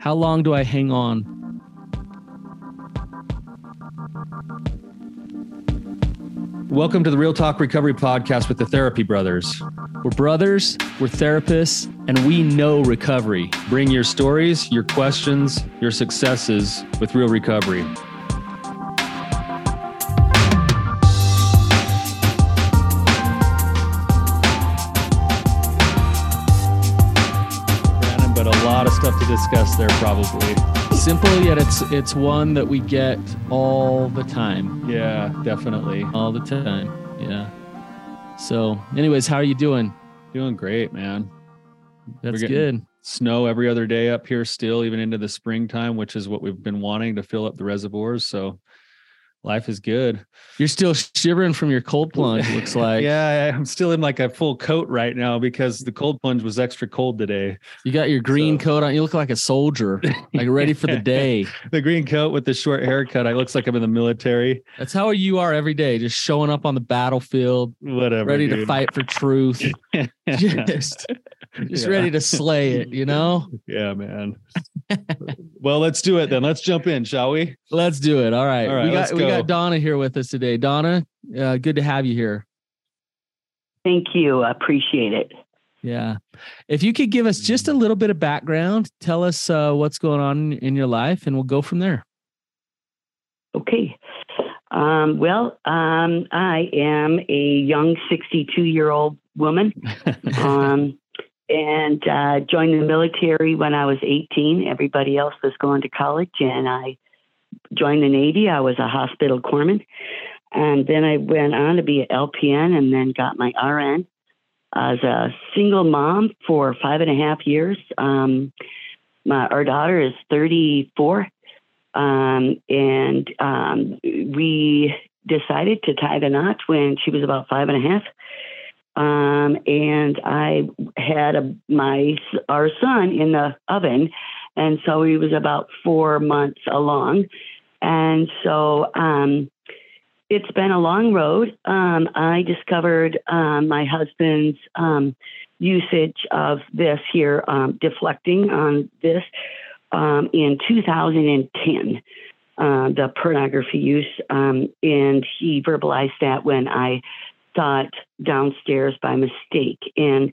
How long do I hang on? Welcome to the Real Talk Recovery Podcast with the Therapy Brothers. We're brothers, we're therapists, and we know recovery. Bring your stories, your questions, your successes with real recovery. Discuss there probably. Simple, yet it's it's one that we get all the time. Yeah, definitely. All the time. Yeah. So, anyways, how are you doing? Doing great, man. That's good. Snow every other day up here still, even into the springtime, which is what we've been wanting to fill up the reservoirs. So life is good. You're still shivering from your cold plunge, looks like. yeah, I'm still in like a full coat right now because the cold plunge was extra cold today. You got your green So- coat on. You look like a soldier, like ready for the day. The green coat with the short haircut, I looks like I'm in the military. That's how you are every day, just showing up on the battlefield, Whatever. ready to fight for truth, just, just Yeah. ready to slay it, you know? Yeah, man. Well, let's do it then. Let's jump in, shall we? Let's do it. All right. All right, we got let's we got Donna here with us today. Donna, uh, good to have you here. Thank you. I appreciate it. Yeah. If you could give us just a little bit of background, tell us uh, what's going on in your life, and we'll go from there. Okay. Um, well, um, I am a young 62 year old woman um, and uh, joined the military when I was 18. Everybody else was going to college, and I joined the Navy. I was a hospital corpsman. And then I went on to be an LPN and then got my RN as a single mom for five and a half years. Um, my, our daughter is 34 um, and um, we decided to tie the knot when she was about five and a half. Um, and I had a, my our son in the oven, and so he was about four months along, and so um, it's been a long road. Um, I discovered um, my husband's um, usage of this here, um, deflecting on this um, in 2010, uh, the pornography use. Um, and he verbalized that when I it downstairs by mistake. And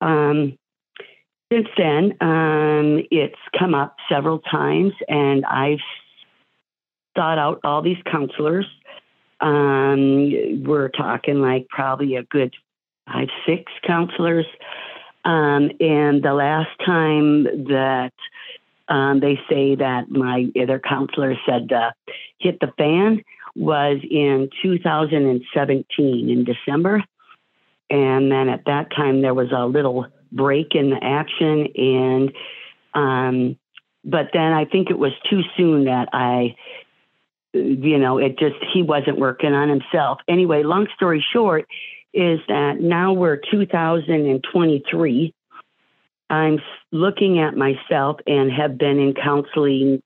um, since then, um, it's come up several times, and I've sought out all these counselors. Um, we're talking like probably a good five, six counselors. Um, and the last time that um, they say that my other counselor said uh, hit the fan was in 2017 in December. And then at that time, there was a little break in the action. And, um, but then I think it was too soon that I, you know, it just, he wasn't working on himself. Anyway, long story short is that now we're 2023. I'm looking at myself and have been in counseling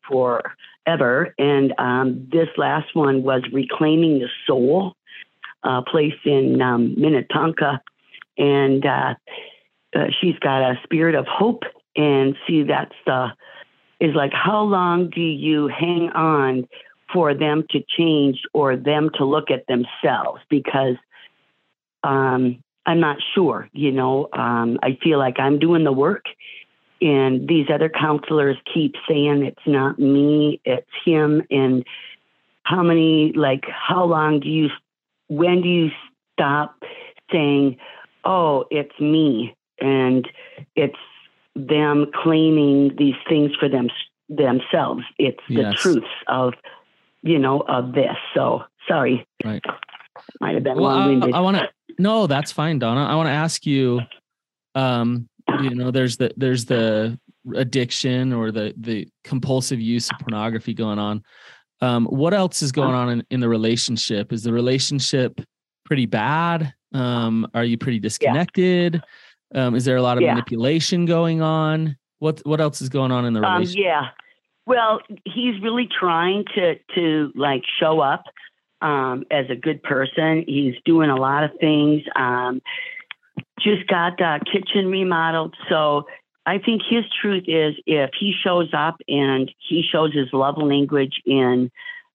forever. And um, this last one was Reclaiming the Soul, uh, place in um, Minnetonka. And uh, uh, she's got a spirit of hope. And see, that's the, is like, how long do you hang on for them to change or them to look at themselves? Because um, I'm not sure. You know, um, I feel like I'm doing the work, and these other counselors keep saying it's not me, it's him. And how many, like, how long do you, when do you stop saying, oh, it's me? And it's them claiming these things for them themselves. It's the Yes. truths of, you know, of this. So sorry. Right. Might have been Well, long I. I want to. No, that's fine, Donna. I want to ask you. Um, you know, there's the there's the addiction or the the compulsive use of pornography going on. Um, what else is going on in, in the relationship? Is the relationship pretty bad? Um, are you pretty disconnected? Um, is there a lot of Yeah. manipulation going on? What what else is going on in the Um, relationship? yeah. Well, he's really trying to to like show up um, as a good person. He's doing a lot of things. Just got the kitchen remodeled, so I think his truth is if he shows up and he shows his love language in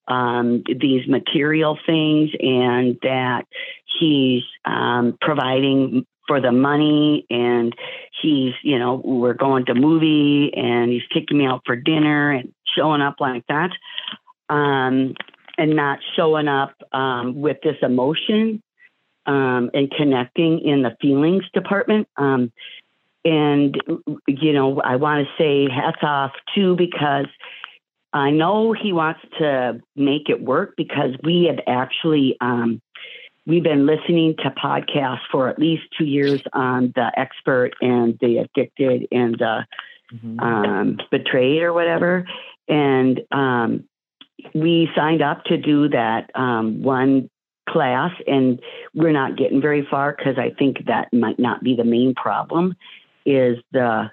um, these material things and that he's um, providing for the money and he's you know we're going to movie and he's taking me out for dinner and showing up like that um, and not showing up um, with this emotion um, and connecting in the feelings department um, and you know i want to say hats off too because i know he wants to make it work because we have actually um, we've been listening to podcasts for at least two years on the expert and the addicted and the mm-hmm. um, betrayed or whatever. And um, we signed up to do that um, one class, and we're not getting very far because I think that might not be the main problem. Is the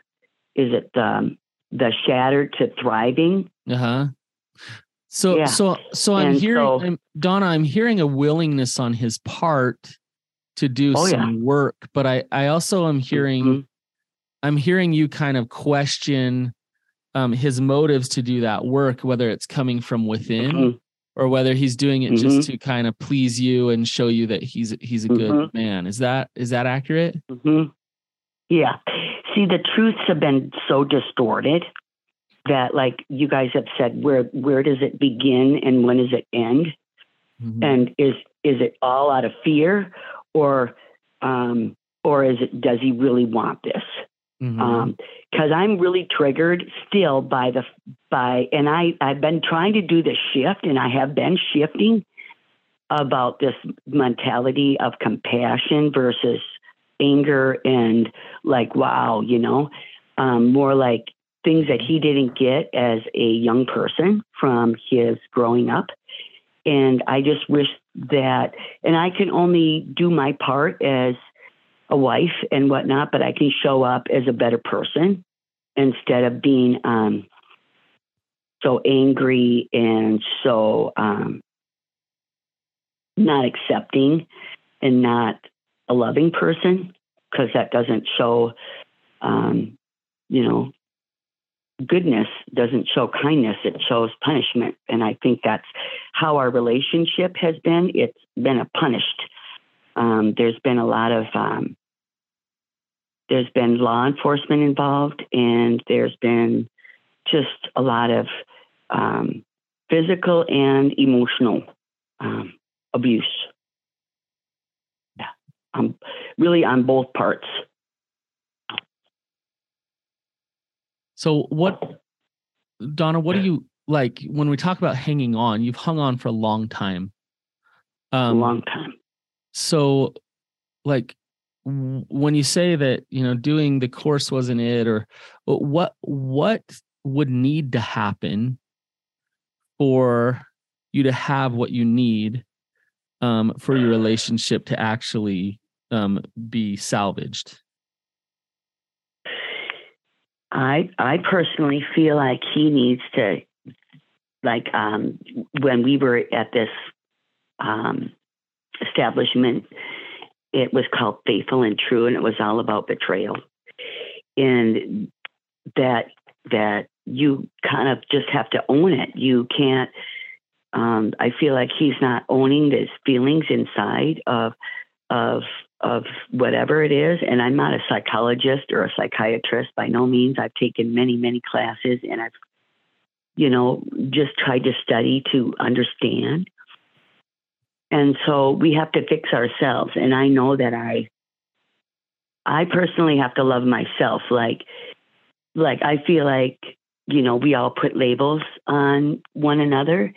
is it the the shattered to thriving? Uh huh. So yeah. so so I'm and hearing so, I'm, Donna, I'm hearing a willingness on his part to do oh, some yeah. work, but I I also am hearing mm-hmm. I'm hearing you kind of question um, his motives to do that work, whether it's coming from within mm-hmm. Or whether he's doing it mm-hmm. just to kind of please you and show you that he's he's a good mm-hmm. man. Is that is that accurate? Mm-hmm. Yeah. See, the truths have been so distorted that like you guys have said where where does it begin and when does it end mm-hmm. and is is it all out of fear or um or is it does he really want this mm-hmm. um because i'm really triggered still by the by and i i've been trying to do the shift and i have been shifting about this mentality of compassion versus anger and like wow you know um more like things that he didn't get as a young person from his growing up. And I just wish that, and I can only do my part as a wife and whatnot, but I can show up as a better person instead of being um, so angry and so um, not accepting and not a loving person because that doesn't show, um, you know, goodness doesn't show kindness, it shows punishment. And I think that's how our relationship has been. It's been a punished. Um, there's been a lot of, um, there's been law enforcement involved, and there's been just a lot of um, physical and emotional um, abuse. Yeah, um, really on both parts. So what, Donna? What do you like when we talk about hanging on? You've hung on for a long time. Um, a long time. So, like, when you say that you know doing the course wasn't it, or what what would need to happen for you to have what you need um, for your relationship to actually um, be salvaged? I I personally feel like he needs to like um, when we were at this um, establishment, it was called Faithful and True, and it was all about betrayal, and that that you kind of just have to own it. You can't. Um, I feel like he's not owning his feelings inside of of of whatever it is. And I'm not a psychologist or a psychiatrist by no means. I've taken many, many classes and I've, you know, just tried to study to understand. And so we have to fix ourselves. And I know that I, I personally have to love myself. Like, like I feel like, you know, we all put labels on one another.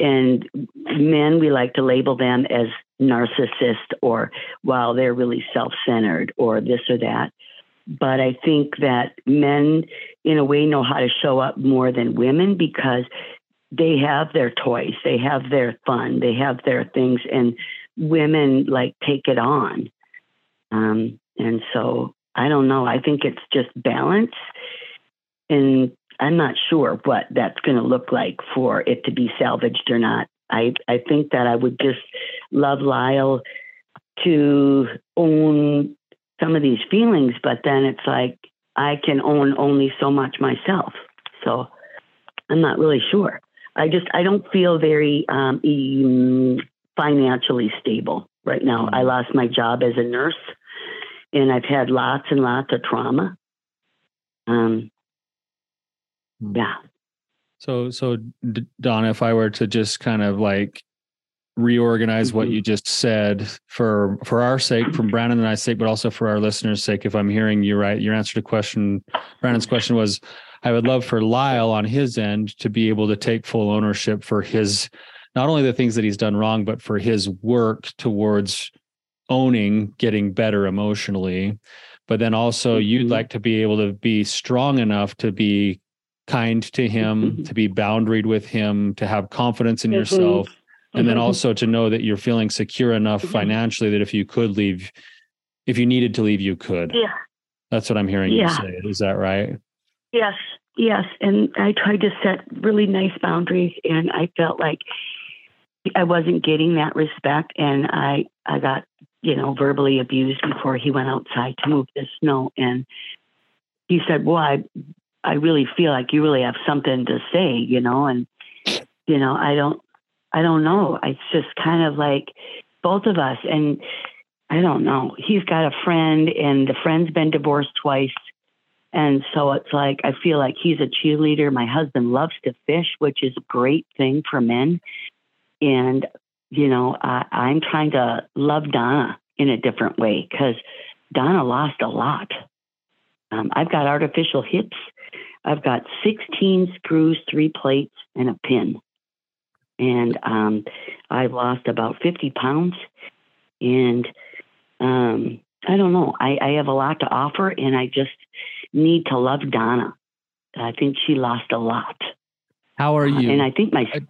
And men, we like to label them as narcissist or while they're really self-centered or this or that but i think that men in a way know how to show up more than women because they have their toys they have their fun they have their things and women like take it on um, and so i don't know i think it's just balance and i'm not sure what that's going to look like for it to be salvaged or not I, I think that I would just love Lyle to own some of these feelings, but then it's like I can own only so much myself. So I'm not really sure. I just I don't feel very um, financially stable right now. I lost my job as a nurse, and I've had lots and lots of trauma. Um, yeah. So, so Donna, if I were to just kind of like reorganize mm-hmm. what you just said for for our sake, from Brandon and I's sake, but also for our listeners' sake, if I'm hearing you right, your answer to question, Brandon's question was, I would love for Lyle on his end to be able to take full ownership for his not only the things that he's done wrong, but for his work towards owning getting better emotionally. But then also, mm-hmm. you'd like to be able to be strong enough to be kind to him, mm-hmm. to be boundaried with him, to have confidence in mm-hmm. yourself, and then mm-hmm. also to know that you're feeling secure enough mm-hmm. financially that if you could leave, if you needed to leave, you could. Yeah. That's what I'm hearing yeah. you say. Is that right? Yes. Yes. And I tried to set really nice boundaries and I felt like I wasn't getting that respect and I I got, you know, verbally abused before he went outside to move the snow and he said, "Well, I I really feel like you really have something to say, you know, and you know, I don't I don't know. It's just kind of like both of us and I don't know. He's got a friend and the friend's been divorced twice. And so it's like I feel like he's a cheerleader. My husband loves to fish, which is a great thing for men. And you know, I, I'm trying to love Donna in a different way because Donna lost a lot. Um, I've got artificial hips I've got 16 screws, three plates, and a pin. And um, I've lost about 50 pounds. And um, I don't know. I, I have a lot to offer, and I just need to love Donna. I think she lost a lot. How are you? Uh, and I think my uh,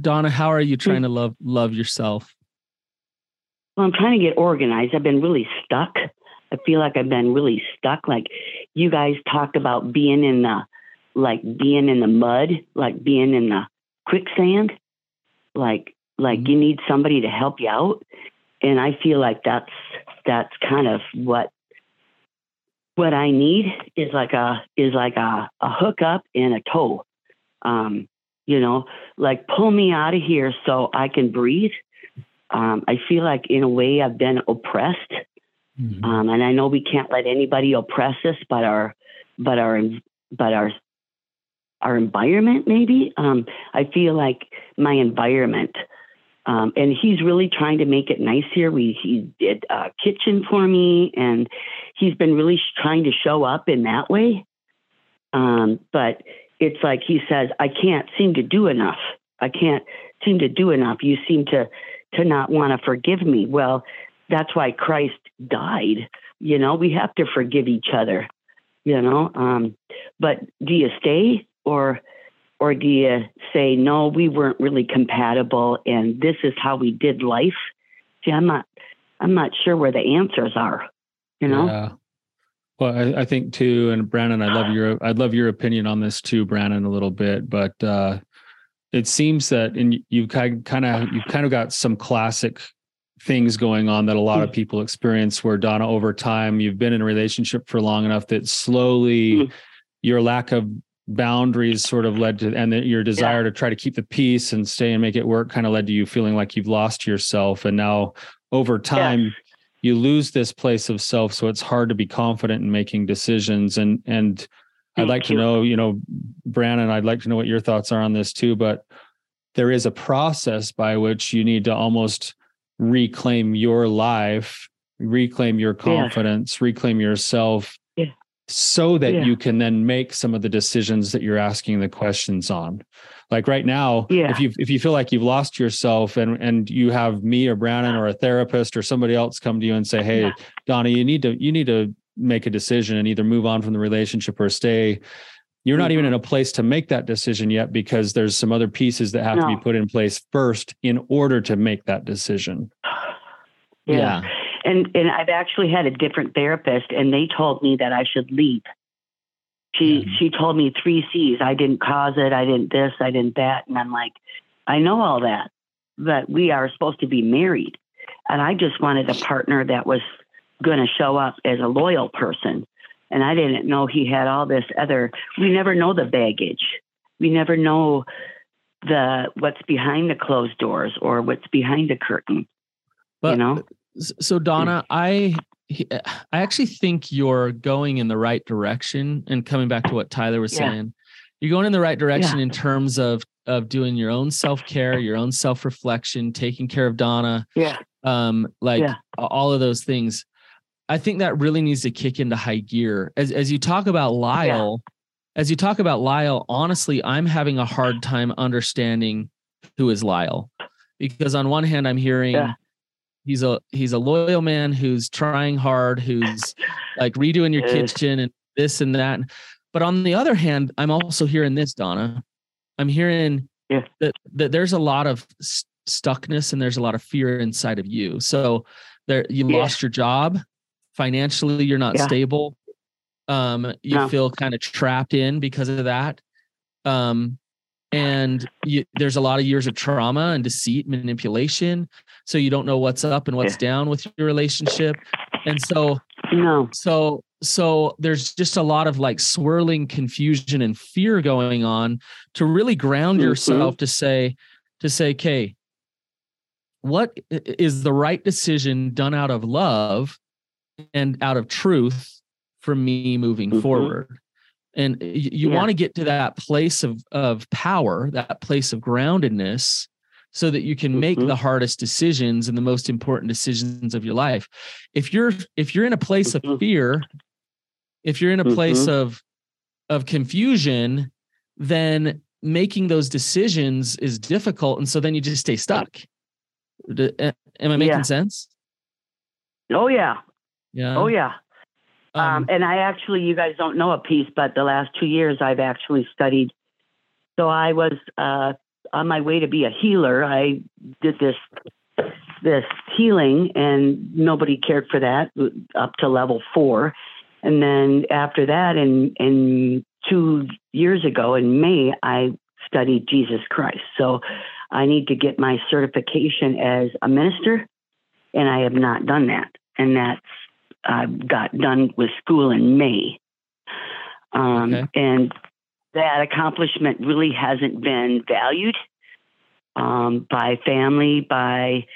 Donna, how are you trying to love love yourself? Well, I'm trying to get organized. I've been really stuck. I feel like I've been really stuck. Like you guys talked about being in the like being in the mud, like being in the quicksand, like like mm-hmm. you need somebody to help you out. And I feel like that's that's kind of what what I need is like a is like a, a hookup and a tow. Um, you know, like pull me out of here so I can breathe. Um, I feel like in a way I've been oppressed. Mm-hmm. Um, and I know we can't let anybody oppress us, but our, but our, but our our environment maybe. Um, i feel like my environment um, and he's really trying to make it nice here. We he did a kitchen for me and he's been really trying to show up in that way. Um, but it's like he says i can't seem to do enough. I can't seem to do enough. You seem to to not want to forgive me. Well that's why christ died. You know we have to forgive each other you know? Um, but do you stay or or do you say no we weren't really compatible and this is how we did life see i'm not i'm not sure where the answers are you know yeah. well I, I think too and brandon i love your i'd love your opinion on this too brandon a little bit but uh it seems that and you've kind of you've kind of got some classic things going on that a lot of mm. people experience where donna over time you've been in a relationship for long enough that slowly mm. your lack of boundaries sort of led to and your desire yeah. to try to keep the peace and stay and make it work kind of led to you feeling like you've lost yourself and now over time yeah. you lose this place of self so it's hard to be confident in making decisions and and Thank I'd like you. to know you know Brandon I'd like to know what your thoughts are on this too but there is a process by which you need to almost reclaim your life reclaim your confidence yeah. reclaim yourself so that yeah. you can then make some of the decisions that you're asking the questions on like right now yeah. if you if you feel like you've lost yourself and and you have me or brandon or a therapist or somebody else come to you and say hey yeah. donna you need to you need to make a decision and either move on from the relationship or stay you're not even mm-hmm. in a place to make that decision yet because there's some other pieces that have no. to be put in place first in order to make that decision yeah. yeah and and I've actually had a different therapist, and they told me that I should leave. She mm-hmm. she told me three C's. I didn't cause it. I didn't this. I didn't that. And I'm like, I know all that, but we are supposed to be married, and I just wanted a partner that was going to show up as a loyal person, and I didn't know he had all this other. We never know the baggage. We never know the what's behind the closed doors or what's behind the curtain. But you know. So Donna, I I actually think you're going in the right direction. And coming back to what Tyler was Yeah. saying, you're going in the right direction Yeah. in terms of of doing your own self care, your own self reflection, taking care of Donna, Yeah. um, like Yeah. all of those things. I think that really needs to kick into high gear. As as you talk about Lyle, as you talk about Lyle, honestly, I'm having a hard time understanding who is Lyle. Because on one hand, I'm hearing. He's a he's a loyal man who's trying hard, who's like redoing your kitchen and this and that. But on the other hand, I'm also hearing this, Donna. I'm hearing Yeah. that, that there's a lot of s- stuckness and there's a lot of fear inside of you. So there you Yeah. lost your job, financially you're not Yeah. stable. Um, you No. feel kind of trapped in because of that. Um, and you, there's a lot of years of trauma and deceit, manipulation. So you don't know what's up and what's down with your relationship. And so No. so so there's just a lot of like swirling confusion and fear going on to really ground Mhm. yourself to say to say okay what is the right decision done out of love and out of truth for me moving Mhm. forward and y- you Yeah. want to get to that place of of power that place of groundedness so that you can make Mhm. the hardest decisions and the most important decisions of your life if you're if you're in a place of fear if you're in a place Mhm. of of confusion then making those decisions is difficult and so then you just stay stuck am i making Yeah. sense Oh yeah. yeah Oh yeah. Um, Um, and I actually, you guys don't know a piece, but the last two years I've actually studied. So I was uh, on my way to be a healer. I did this this healing, and nobody cared for that up to level four. And then after that, in in two years ago in May, I studied Jesus Christ. So I need to get my certification as a minister, and I have not done that. And that's I got done with school in May. Um, Okay. And that accomplishment really hasn't been valued um, by family, by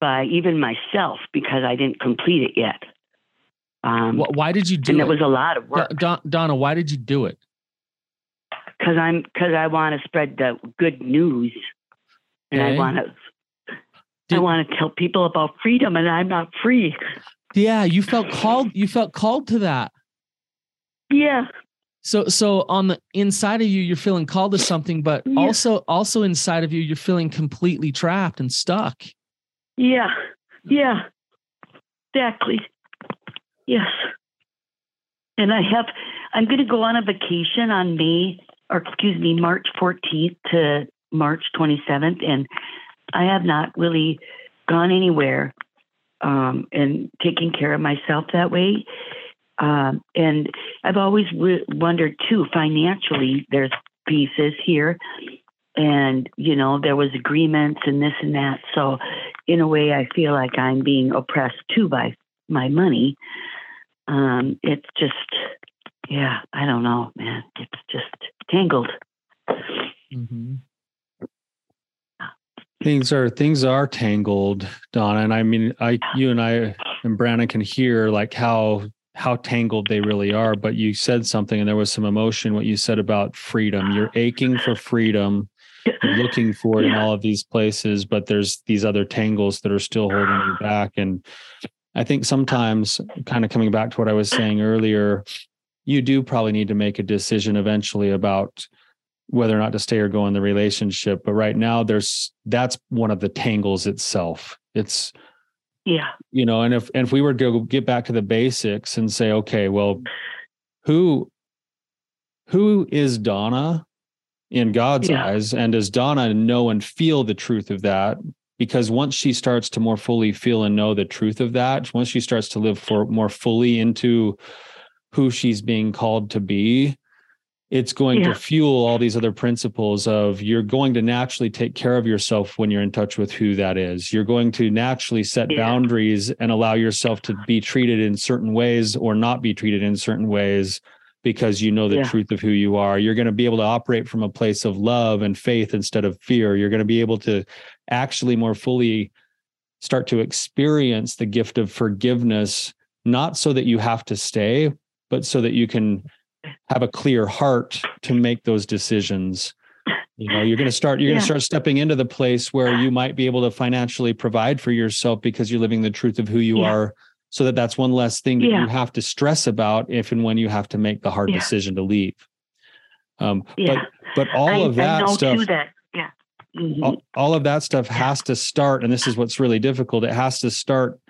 by even myself, because I didn't complete it yet. Um, wh- why did you do and it it was a lot of work Don- donna why did you do it because I'm because I want to spread the good news, and Okay. I want to. I want to tell people about freedom, and I'm not free. yeah you felt called you felt called to that Yeah, So so on the inside of you, you're feeling called to something, but Yeah. also also inside of you, you're feeling completely trapped and stuck. Yeah, yeah, exactly. Yes. And I have, I'm going to go on a vacation on May, or excuse me, March 14th to March 27th. And I have not really gone anywhere um, and taking care of myself that way. Um, and I've always w- wondered too, financially, there's pieces here. And, you know, there was agreements and this and that. So, in a way, I feel like I'm being oppressed too by my money. Um, it's just, yeah, I don't know, man. It's just tangled. Mm-hmm. things are things are tangled donna and i mean i you and i and brandon can hear like how how tangled they really are but you said something and there was some emotion what you said about freedom. You're aching for freedom you're looking for it in all of these places but there's these other tangles that are still holding you back. And i think sometimes kind of coming back to what i was saying earlier you do probably need to make a decision eventually about whether or not to stay or go in the relationship but right now there's that's one of the tangles itself. It's Yeah, you know and if and if we were to get back to the basics and say okay well who who is donna in god's Yeah. eyes? And does donna know and feel the truth of that? Because once she starts to more fully feel and know the truth of that once she starts to live for more fully into who she's being called to be it's going Yeah. to fuel all these other principles of you're going to naturally take care of yourself when you're in touch with who that is. You're going to naturally set Yeah. boundaries and allow yourself to be treated in certain ways or not be treated in certain ways because you know the Yeah. truth of who you are. You're going to be able to operate from a place of love and faith instead of fear. You're going to be able to actually more fully start to experience the gift of forgiveness, not so that you have to stay, but so that you can have a clear heart to make those decisions. You know, you're going to start, you're going to start stepping into the place where you might be able to financially provide for yourself because you're living the truth of who you Yeah. are. So that that's one less thing that Yeah. you have to stress about if and when you have to make the hard Yeah. decision to leave. Um, Yeah. but but all I, of that stuff that. Yeah. Mhm. all, all of that stuff has to start and this is what's really difficult it has to start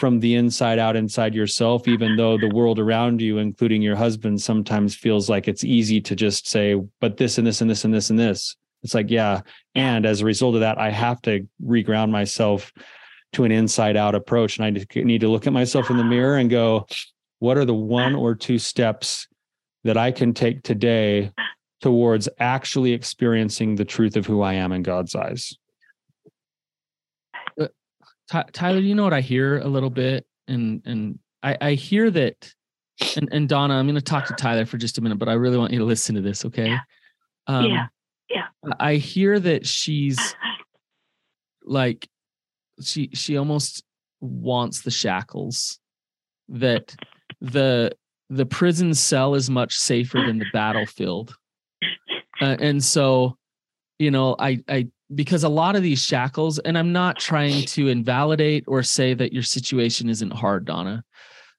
from the inside out inside yourself even though the world around you including your husband sometimes feels like it's easy to just say but this and this and this and this and this. It's like yeah. And as a result of that i have to reground myself to an inside out approach. And i need to look at myself in the mirror and go what are the one or two steps that i can take today towards actually experiencing the truth of who I am in God's eyes. Ty- Tyler, you know what I hear a little bit, and and I, I hear that, and and Donna, I'm going to talk to Tyler for just a minute, but I really want you to listen to this, okay? Um, Yeah, yeah. I hear that she's like, she she almost wants the shackles, that the the prison cell is much safer than the battlefield, uh, and so, you know, I I because a lot of these shackles, and I'm not trying to invalidate or say that your situation isn't hard, Donna,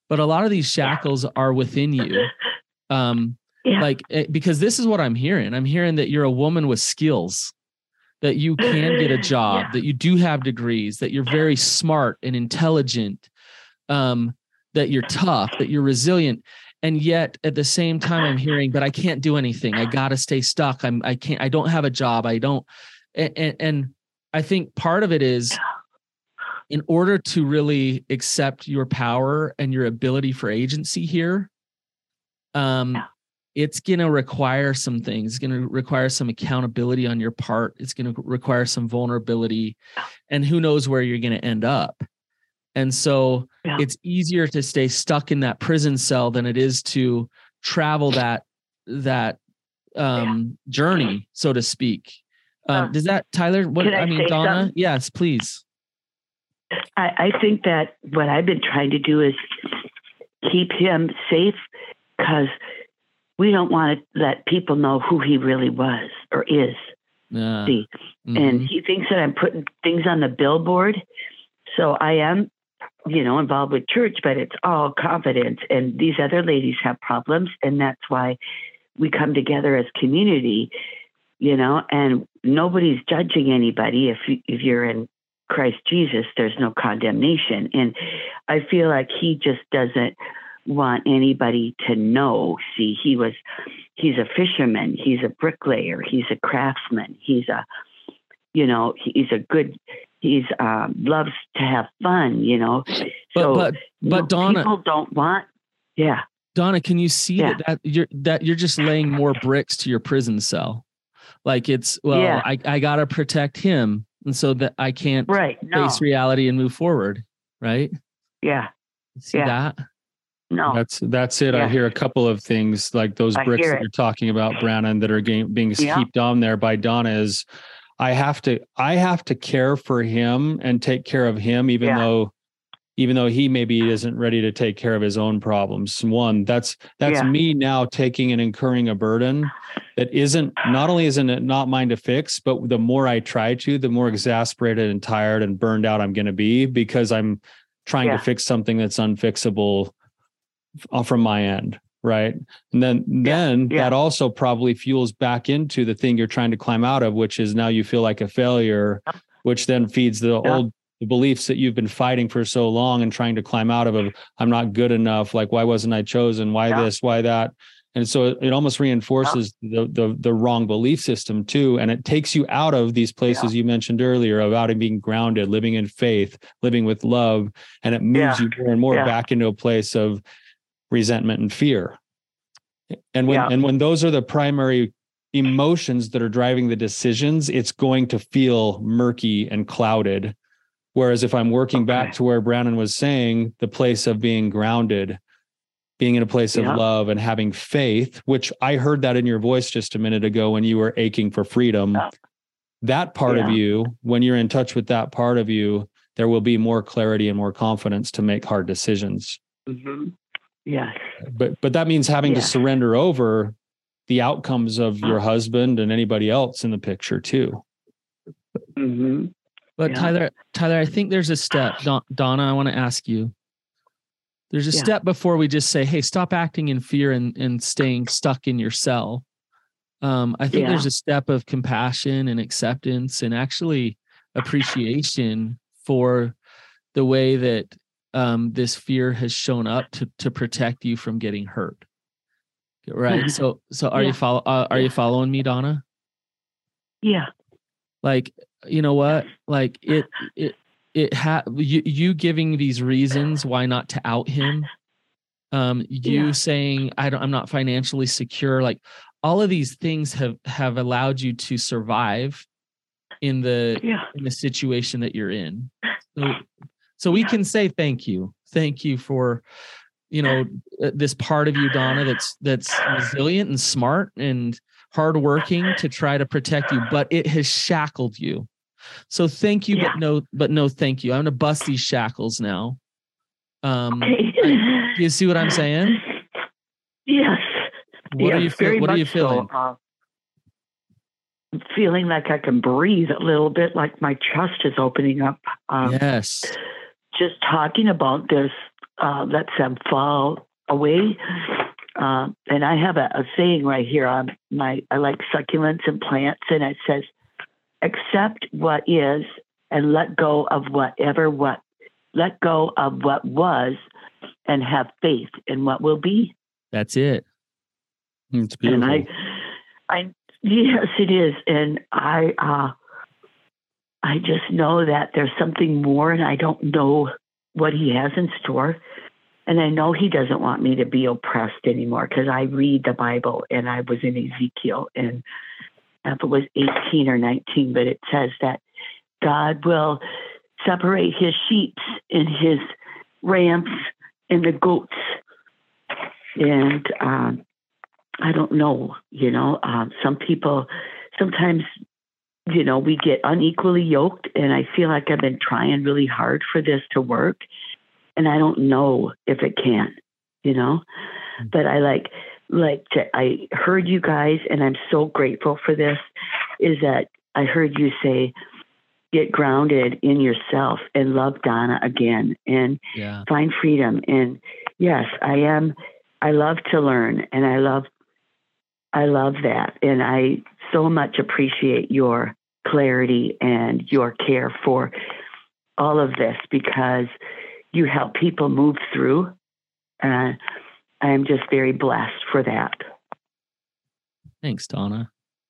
but a lot of these shackles are within you. Um, Yeah. like eh, because this is what I'm hearing. I'm hearing that you're a woman with skills, that you can get a job, Yeah. that you do have degrees, that you're very smart and intelligent, um, that you're tough, that you're resilient. And yet at the same time, I'm hearing, but I can't do anything. I gotta stay stuck. I'm I can't, I don't have a job. I don't and, and, and I think part of it is in order to really accept your power and your ability for agency here, um, Yeah. it's going to require some things. It's going to require some accountability on your part. It's going to require some vulnerability, and who knows where you're going to end up. And so Yeah. it's easier to stay stuck in that prison cell than it is to travel that that um journey, so to speak. Um, Uh, does that Tyler? What I, I mean, Donna? something? Yes, please. I, I think that what I've been trying to do is keep him safe because we don't want to let people know who he really was or is. Yeah. See, Mhm. and he thinks that I'm putting things on the billboard. So I am, you know, involved with church, but it's all confidence. And these other ladies have problems, and that's why we come together as community, you know. And nobody's judging anybody. If you, if you're in Christ Jesus, there's no condemnation. And I feel like he just doesn't want anybody to know. See, he was. He's a fisherman. He's a bricklayer. He's a craftsman. He's a you know he's a good he's um loves to have fun you know But so but but no, Donna, people don't want yeah Donna, can you see Yeah. that, that you're that you're just laying more bricks to your prison cell? Like it's well, Yeah. I, I gotta protect him, and so that I can't right no face reality and move forward. Right? yeah See Yeah. that? no That's that's it. I hear a couple of things like those I bricks that it. you're talking about, Brandon, that are getting, being Yeah. heaped on there by Donna. Is I have to I have to care for him and take care of him, even Yeah. though even though he maybe isn't ready to take care of his own problems. One, that's that's Yeah. me now taking and incurring a burden that isn't not only isn't it not mine to fix, but the more I try to, the more exasperated and tired and burned out I'm going to be because I'm trying Yeah. to fix something that's unfixable from my end right and then then yeah. that also probably fuels back into the thing you're trying to climb out of which is now you feel like a failure which then feeds the Yeah. old the beliefs that you've been fighting for so long and trying to climb out of of i'm not good enough like why wasn't i chosen why Yeah. this why that and so it, almost reinforces the, the the wrong belief system too and it takes you out of these places you mentioned earlier about being grounded living in faith living with love and it moves Yeah. you more and more Yeah. back into a place of resentment and fear And when Yeah. and when those are the primary emotions that are driving the decisions, it's going to feel murky and clouded. Whereas if I'm working back to where Brandon was saying, the place of being grounded, being in a place of Yeah. love and having faith, which I heard that in your voice just a minute ago when you were aching for freedom. Yeah. That part of you, when you're in touch with that part of you, there will be more clarity and more confidence to make hard decisions. hmm Yes. But but that means having to surrender over the outcomes of your husband and anybody else in the picture too. hmm But Yeah. Tyler, Tyler, I think there's a step. Don, Donna, I want to ask you. There's a Yeah. step before we just say, "Hey, stop acting in fear and and staying stuck in your cell." Um, I think Yeah. there's a step of compassion and acceptance and actually appreciation for the way that um, this fear has shown up to to protect you from getting hurt. Right. So, so are Yeah. you follow? Uh, are you following me, Donna? Yeah. like you know what like it it it ha you, you giving these reasons why not to out him um you Yeah. saying i don't i'm not financially secure like all of these things have have allowed you to survive in the Yeah. in the situation that you're in so so we Yeah. can say thank you thank you for you know uh, this part of you donna that's that's resilient and smart and hardworking to try to protect you but it has shackled you so thank you Yeah. but no but no thank you i'm gonna bust these shackles now um do you see what i'm saying Yes. what yes, are you feel, very what are you feeling So, uh, I'm feeling like I can breathe a little bit, like my chest is opening up. Um, yes Just talking about this, uh, lets them fall away. Uh, and I have a, a saying right here on my, I like succulents and plants, and it says, accept what is and let go of whatever what, let go of what was and have faith in what will be. that's it It's beautiful. And I, I, yes, it is. And I, uh, I just know that there's something more, and I don't know what he has in store. And I know he doesn't want me to be oppressed anymore because I read the Bible and I was in Ezekiel and if it was 18 or 19, but it says that God will separate his sheep and his rams and the goats. And um, I don't know, you know, um, some people sometimes, you know, we get unequally yoked, and I feel like I've been trying really hard for this to work, and I don't know if it can, you know. But I like, like to, I heard you guys, and I'm so grateful for this. Is that I heard you say, get grounded in yourself and love Donna again, and yeah find freedom. And yes, I am. I love to learn, and I love, I love that, and I so much appreciate your clarity and your care for all of this because you help people move through. And I am just very blessed for that. thanks donna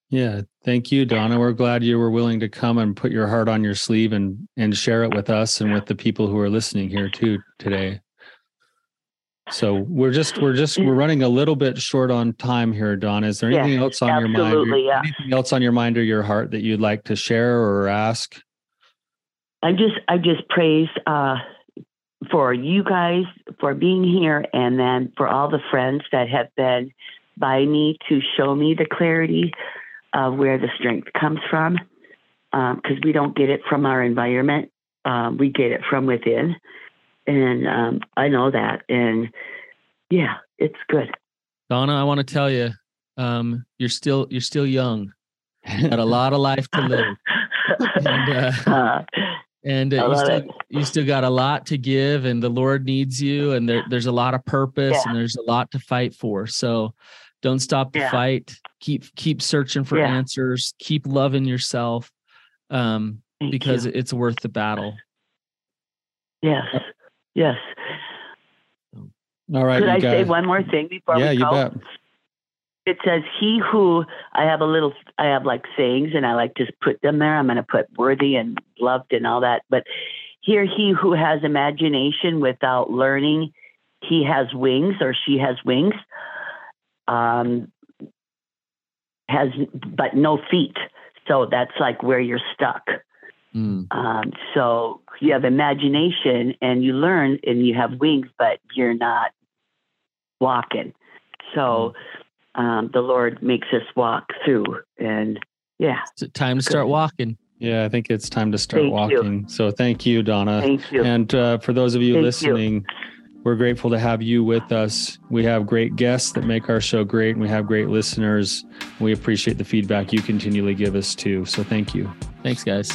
Yeah, thank you, Donna. We're glad you were willing to come and put your heart on your sleeve and and share it with us and with the people who are listening here too today. So we're just we're just we're running a little bit short on time here, Donna. Is there Yeah, anything else on your mind? absolutely, or yeah. Anything else on your mind or your heart that you'd like to share or ask? I just I just praise uh, for you guys for being here, and then for all the friends that have been by me to show me the clarity of where the strength comes from, because we don't get it from our environment, um, we get it from within, and um, I know that, and yeah, it's good. donna i want to tell you um you're still you're still young. You got a lot of life to live. And uh, Uh, and uh, you still you still got a lot to give and the lord needs you and there, there's a lot of purpose Yeah. and there's a lot to fight for so don't stop the Yeah. fight keep keep searching for Yeah. answers keep loving yourself um because you. it's worth the battle yes, yes. All right, Could I got say one more thing before Yeah, we you go? bet. It says he who i have a little i have like sayings and i like to put them there i'm going to put worthy and loved and all that but here he who has imagination without learning he has wings or she has wings um, has but no feet. So that's like where you're stuck. Mm. Um, so you have imagination and you learn and you have wings, but you're not walking. So um, the Lord makes us walk through, and yeah. It's time to start walking. Yeah, I think it's time to start Thank you. walking. So thank you, Donna. Thank you. And uh, for those of you Thank you. listening, we're grateful to have you with us. We have great guests that make our show great, and we have great listeners. We appreciate the feedback you continually give us too. So thank you. Thanks, guys.